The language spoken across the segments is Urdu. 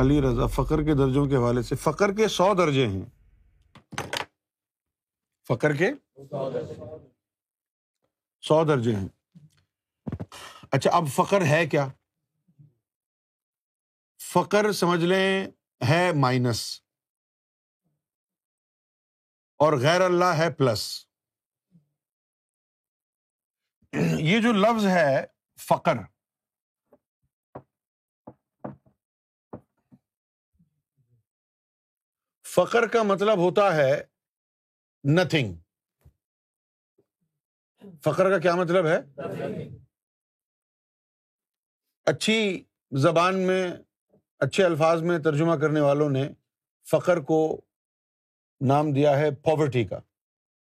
علی رضا فقر کے درجوں کے حوالے سے فقر کے سو درجے ہیں فقر کے سو درجے ہیں اچھا اب فقر ہے کیا فقر سمجھ لیں ہے مائنس اور غیر اللہ ہے پلس یہ جو لفظ ہے فقر فخر کا مطلب ہوتا ہے نتھنگ فخر کا کیا مطلب ہے اچھی زبان میں اچھے الفاظ میں ترجمہ کرنے والوں نے فخر کو نام دیا ہے پاورٹی کا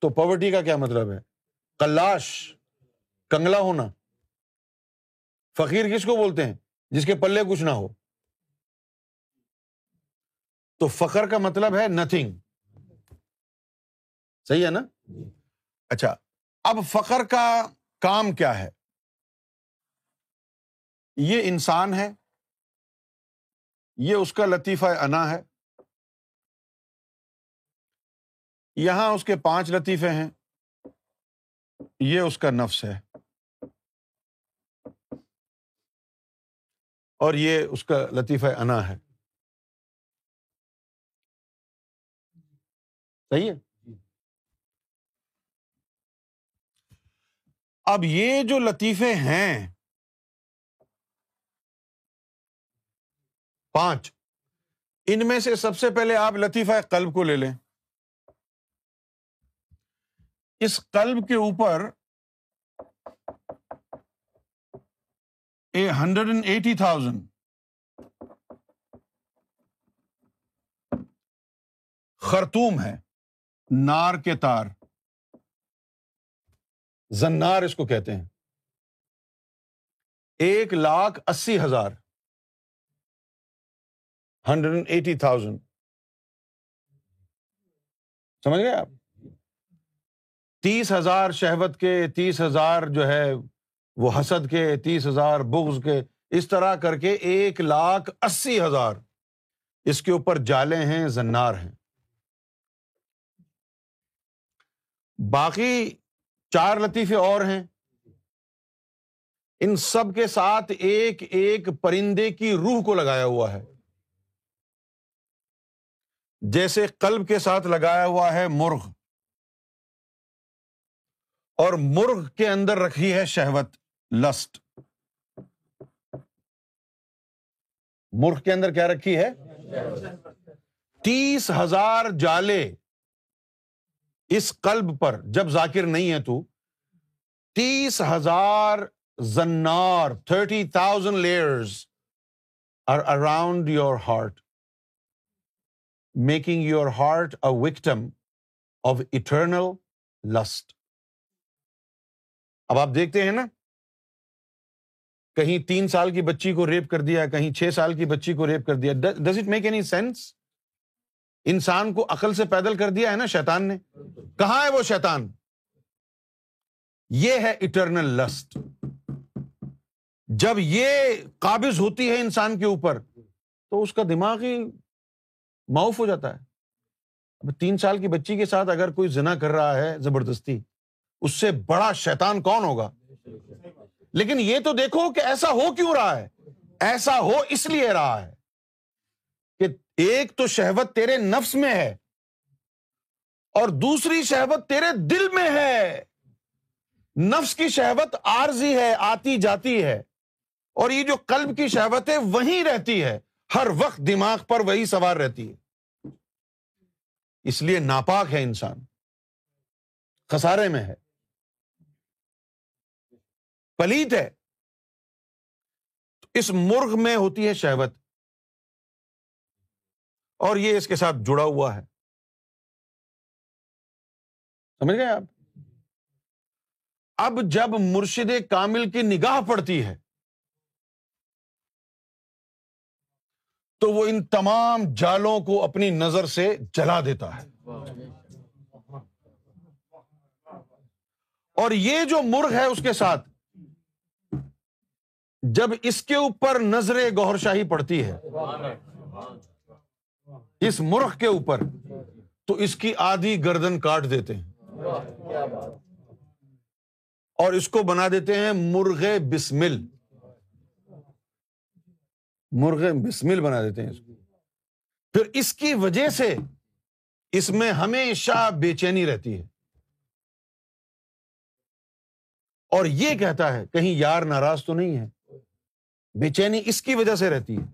تو پاورٹی کا کیا مطلب ہے کلاش کنگلا ہونا فقیر کس کو بولتے ہیں جس کے پلے کچھ نہ ہو تو فخر کا مطلب ہے نتھنگ صحیح ہے نا اچھا اب فخر کا کام کیا ہے یہ انسان ہے یہ اس کا لطیفہ انا ہے یہاں اس کے پانچ لطیفے ہیں یہ اس کا نفس ہے اور یہ اس کا لطیفہ انا ہے ہے جی۔ اب یہ جو لطیفے ہیں پانچ ان میں سے سب سے پہلے آپ لطیفہ کلب کو لے لیں اس کلب کے اوپر ہنڈریڈ اینڈ ایٹی تھاؤزینڈ خرطوم ہے نار کے تار زنار اس کو کہتے ہیں ایک لاکھ اسی ہزار ہنڈریڈ اینڈ ایٹی تھاؤزینڈ سمجھ گئے آپ تیس ہزار شہبت کے تیس ہزار جو ہے وہ حسد کے تیس ہزار بغز کے اس طرح کر کے ایک لاکھ اسی ہزار اس کے اوپر جالے ہیں زنار ہیں باقی چار لطیفے اور ہیں ان سب کے ساتھ ایک ایک پرندے کی روح کو لگایا ہوا ہے جیسے قلب کے ساتھ لگایا ہوا ہے مرغ اور مرغ کے اندر رکھی ہے شہوت لسٹ مرخ کے اندر کیا رکھی ہے تیس ہزار جالے اس کلب پر جب ذاکر نہیں ہے تو تیس ہزار زنار thirty thousand layers are around your heart making your heart a victim of eternal lust اب آپ دیکھتے ہیں نا کہیں تین سال کی بچی کو ریپ کر دیا کہیں چھ سال کی بچی کو ریپ کر دیا does it make any sense انسان کو عقل سے پیدل کر دیا ہے نا شیتان نے کہاں ہے وہ شیتان یہ ہے اٹرنل لسٹ جب یہ قابض ہوتی ہے انسان کے اوپر تو اس کا دماغ ہی معاف ہو جاتا ہے اب تین سال کی بچی کے ساتھ اگر کوئی زنا کر رہا ہے زبردستی اس سے بڑا شیتان کون ہوگا لیکن یہ تو دیکھو کہ ایسا ہو کیوں رہا ہے ایسا ہو اس لیے رہا ہے ایک تو شہوت تیرے نفس میں ہے اور دوسری شہوت تیرے دل میں ہے نفس کی شہوت آرزی ہے آتی جاتی ہے اور یہ جو قلب کی شہوت ہے وہیں رہتی ہے ہر وقت دماغ پر وہی سوار رہتی ہے اس لیے ناپاک ہے انسان خسارے میں ہے پلیت ہے اس مرغ میں ہوتی ہے شہوت اور یہ اس کے ساتھ جڑا ہوا ہے سمجھ گئے آپ اب جب مرشد کامل کی نگاہ پڑتی ہے تو وہ ان تمام جالوں کو اپنی نظر سے جلا دیتا ہے اور یہ جو مرغ ہے اس کے ساتھ جب اس کے اوپر نظر گہر شاہی پڑتی ہے اس مرخ کے اوپر تو اس کی آدھی گردن کاٹ دیتے ہیں اور اس کو بنا دیتے ہیں مرغے بسمل مرغے بسمل بنا دیتے ہیں اس کو پھر اس کی وجہ سے اس میں ہمیشہ بے چینی رہتی ہے اور یہ کہتا ہے کہیں یار ناراض تو نہیں ہے بے چینی اس کی وجہ سے رہتی ہے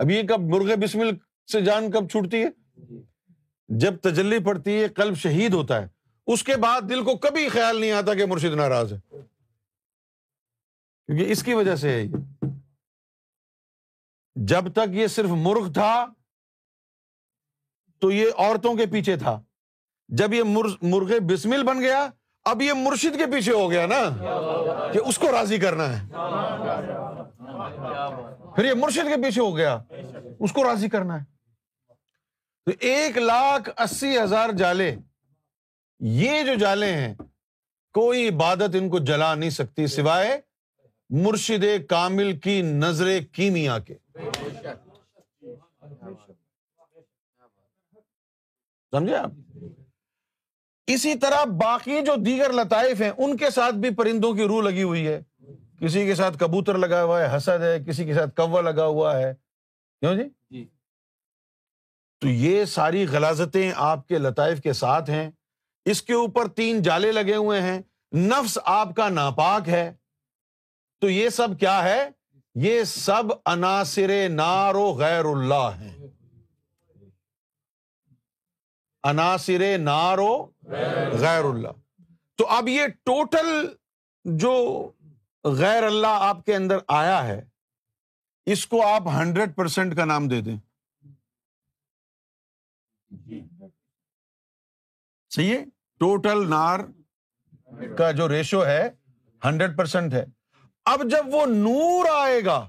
اب یہ کب مرغے بسمل سے جان کب چھوٹتی ہے جب تجلی پڑتی ہے کلب شہید ہوتا ہے اس کے بعد دل کو کبھی خیال نہیں آتا کہ مرشد ناراض ہے کیونکہ اس کی وجہ سے ہے جب تک یہ صرف مرغ تھا تو یہ عورتوں کے پیچھے تھا جب یہ مرغ بسمل بن گیا اب یہ مرشد کے پیچھے ہو گیا نا کہ اس کو راضی کرنا ہے پھر یہ مرشد کے پیچھے ہو گیا اس کو راضی کرنا ہے تو ایک لاکھ اسی ہزار جالے یہ جو جالے ہیں کوئی عبادت ان کو جلا نہیں سکتی سوائے مرشد کامل کی نظر کیمیا کے سمجھے آپ اسی طرح باقی جو دیگر لطائف ہیں ان کے ساتھ بھی پرندوں کی روح لگی ہوئی ہے کسی کے ساتھ کبوتر لگا ہوا ہے حسد ہے کسی کے ساتھ کوا لگا ہوا ہے کیوں جی؟, جی تو یہ ساری غلازتیں آپ کے لطائف کے ساتھ ہیں اس کے اوپر تین جالے لگے ہوئے ہیں نفس آپ کا ناپاک ہے تو یہ سب کیا ہے یہ سب عناصر نار و غیر اللہ ہیں عناصر نارو غیر اللہ تو اب یہ ٹوٹل جو غیر اللہ آپ کے اندر آیا ہے اس کو آپ ہنڈریڈ پرسینٹ کا نام دے دیں صحیح ہے ٹوٹل نار کا جو ریشو ہے ہنڈریڈ پرسینٹ ہے اب جب وہ نور آئے گا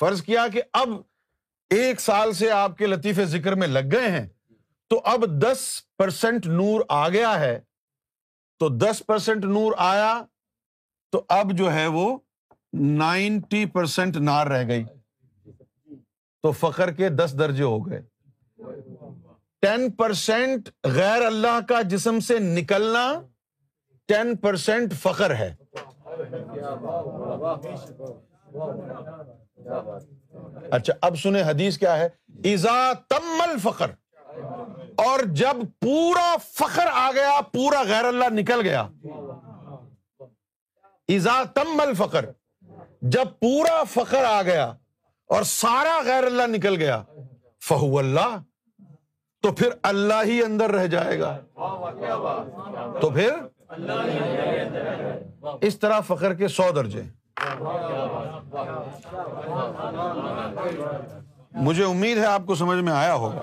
فرض کیا کہ اب ایک سال سے آپ کے لطیفے ذکر میں لگ گئے ہیں تو اب دس پرسینٹ نور آ گیا ہے تو دس پرسینٹ نور آیا تو اب جو ہے وہ نائنٹی پرسینٹ نار رہ گئی تو فخر کے دس درجے ہو گئے ٹین پرسینٹ غیر اللہ کا جسم سے نکلنا ٹین پرسینٹ فخر ہے اچھا اب سنیں حدیث کیا ہے ایزا تمل فخر اور جب پورا فخر آ گیا پورا غیر اللہ نکل گیا تم الفقر جب پورا فخر آ گیا اور سارا غیر اللہ نکل گیا فہو اللہ تو پھر اللہ ہی اندر رہ جائے گا تو پھر اس طرح فخر کے سو درجے مجھے امید ہے آپ کو سمجھ میں آیا ہوگا